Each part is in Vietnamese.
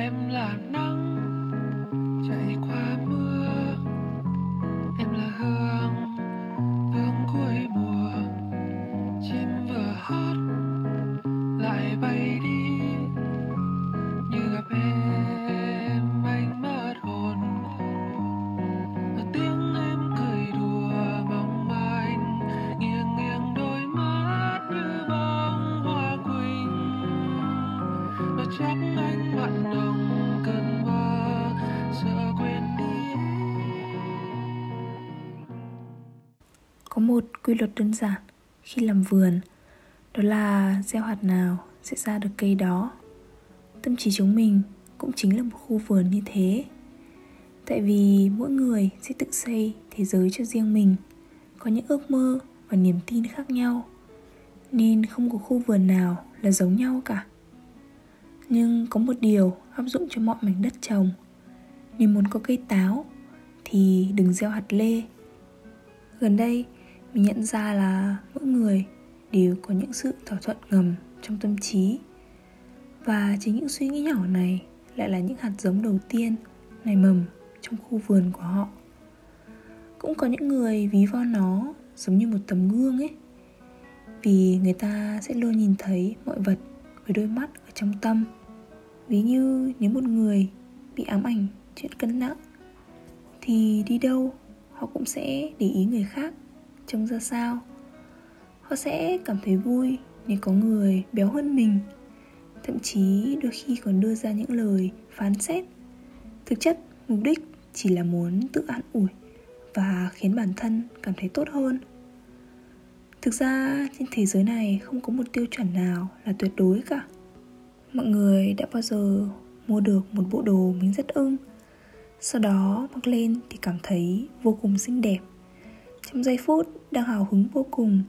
em là nắng chạy qua mưa. Em là hương hương cuối mùa. Chim vừa hót, lại bay đi. Như gặp em, anh mất hồn. Và tiếng em cười đùa mong manh nghiêng nghiêng đôi mắt như bông hoa quỳnh. Và chắc anh mặn nồng một quy luật đơn giản khi làm vườn, Đó là gieo hạt nào sẽ ra được cây đó. Tâm trí chúng mình cũng chính là một khu vườn như thế. Tại vì mỗi người sẽ tự xây thế giới cho riêng mình, Có những ước mơ và niềm tin khác nhau, Nên không có khu vườn nào là giống nhau cả. Nhưng có một điều áp dụng cho mọi mảnh đất trồng. Nếu muốn có cây táo thì đừng gieo hạt lê. Gần đây mình nhận ra là mỗi người đều có những sự thỏa thuận ngầm trong tâm trí. Và chính những suy nghĩ nhỏ này lại là những hạt giống đầu tiên nảy mầm trong khu vườn của họ. Cũng có những người ví von nó giống như một tấm gương ấy, vì người ta sẽ luôn nhìn thấy mọi vật với đôi mắt ở trong tâm. Ví như nếu một người bị ám ảnh chuyện cân nặng thì đi đâu họ cũng sẽ để ý người khác trông ra sao. Họ sẽ cảm thấy vui nếu có người béo hơn mình. Thậm chí đôi khi còn đưa ra những lời phán xét. Thực chất, mục đích chỉ là muốn tự an ủi và khiến bản thân cảm thấy tốt hơn. Thực ra, trên thế giới này không có một tiêu chuẩn nào là tuyệt đối cả. Mọi người đã bao giờ mua được một bộ đồ mình rất ưng, sau đó mặc lên thì cảm thấy vô cùng xinh đẹp trong giây phút đang hào hứng vô cùng,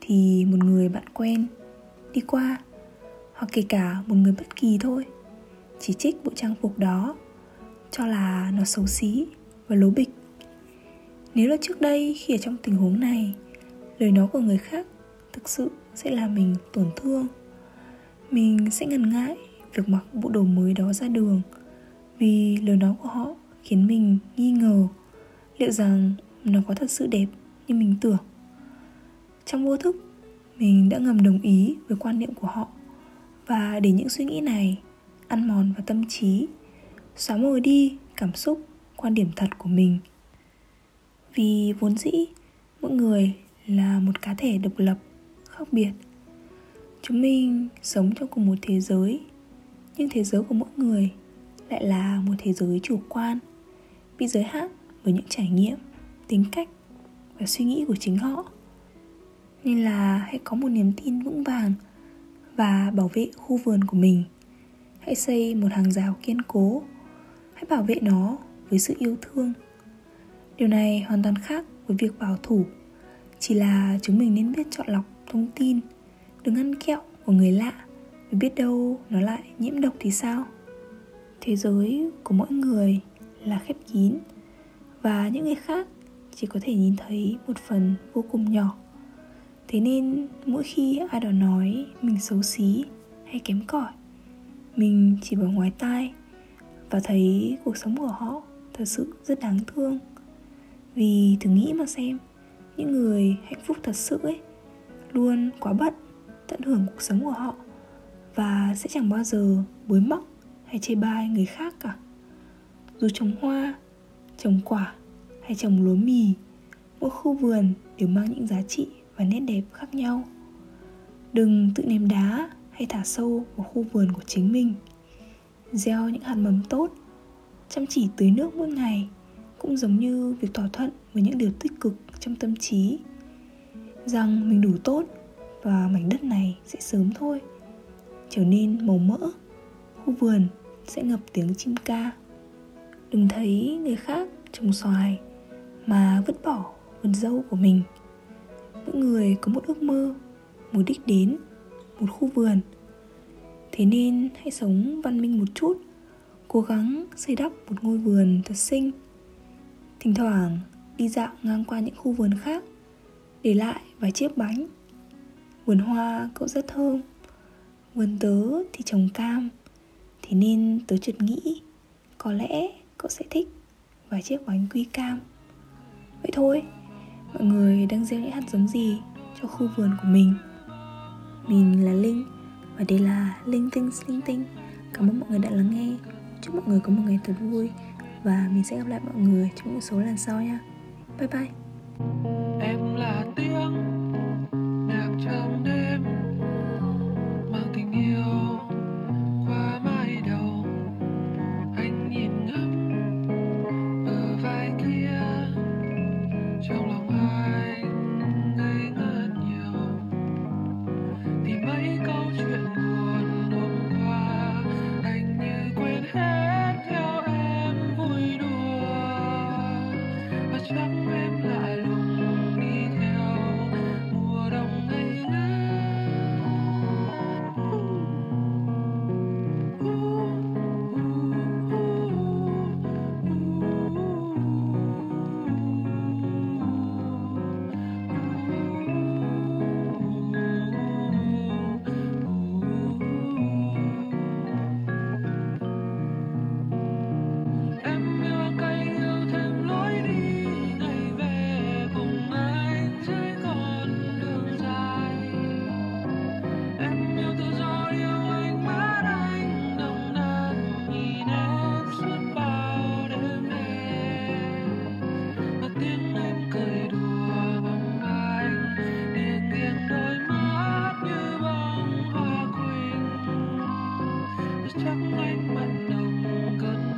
thì một người bạn quen đi qua, hoặc kể cả một người bất kỳ thôi, chỉ trích bộ trang phục đó, cho là nó xấu xí và lố bịch. Nếu là trước đây, khi ở trong tình huống này, lời nói của người khác thực sự sẽ làm mình tổn thương. Mình sẽ ngần ngại việc mặc bộ đồ mới đó ra đường, vì lời nói của họ khiến mình nghi ngờ. Liệu rằng nó có thật sự đẹp như mình tưởng. Trong vô thức, mình đã ngầm đồng ý với quan niệm của họ. Và để những suy nghĩ này ăn mòn vào tâm trí, xóa mờ đi cảm xúc quan điểm thật của mình. Vì vốn dĩ, mỗi người là một cá thể độc lập, khác biệt. Chúng mình sống trong cùng một thế giới, nhưng thế giới của mỗi người lại là một thế giới chủ quan, bị giới hạn bởi những trải nghiệm tính cách và suy nghĩ của chính họ. Nên là hãy có một niềm tin vững vàng và bảo vệ khu vườn của mình. Hãy xây một hàng rào kiên cố. Hãy bảo vệ nó với sự yêu thương. Điều này hoàn toàn khác với việc bảo thủ. Chỉ là chúng mình nên biết chọn lọc thông tin, đừng ăn kẹo của người lạ vì biết đâu nó lại nhiễm độc thì sao? Thế giới của mỗi người là khép kín và những người khác chỉ có thể nhìn thấy một phần vô cùng nhỏ. Thế nên mỗi khi ai đó nói mình xấu xí hay kém cỏi, mình chỉ vào ngoài tai và thấy cuộc sống của họ thật sự rất đáng thương. Vì thử nghĩ mà xem, những người hạnh phúc thật sự ấy luôn quá bận tận hưởng cuộc sống của họ và sẽ chẳng bao giờ bới móc hay chê bai người khác cả. Dù trồng hoa, trồng quả hay trồng lúa mì. Mỗi khu vườn đều mang những giá trị và nét đẹp khác nhau. Đừng tự ném đá hay thả sâu vào khu vườn của chính mình. Gieo những hạt mầm tốt. Chăm chỉ tưới nước mỗi ngày cũng giống như việc thỏa thuận với những điều tích cực trong tâm trí. Rằng mình đủ tốt và mảnh đất này sẽ sớm thôi, trở nên màu mỡ, khu vườn sẽ ngập tiếng chim ca. Đừng thấy người khác trồng xoài mà vứt bỏ vườn dâu của mình. Mỗi người có một ước mơ, một đích đến, một khu vườn. Thế nên hãy sống văn minh một chút, cố gắng xây đắp một ngôi vườn thật xinh. Thỉnh thoảng đi dạo ngang qua những khu vườn khác, để lại vài chiếc bánh. Vườn hoa cậu rất thơm, vườn tớ thì trồng cam. Thế nên tớ chợt nghĩ có lẽ cậu sẽ thích vài chiếc bánh quy cam vậy thôi, mọi người đang gieo những hạt giống gì cho khu vườn của mình? Mình là linh, và đây là linh tinh linh tinh. Cảm ơn mọi người đã lắng nghe. Chúc mọi người có một ngày thật vui, và mình sẽ gặp lại mọi người trong những số lần sau nha. Bye bye. Em là tiếng chắc anh mặn nồng cơn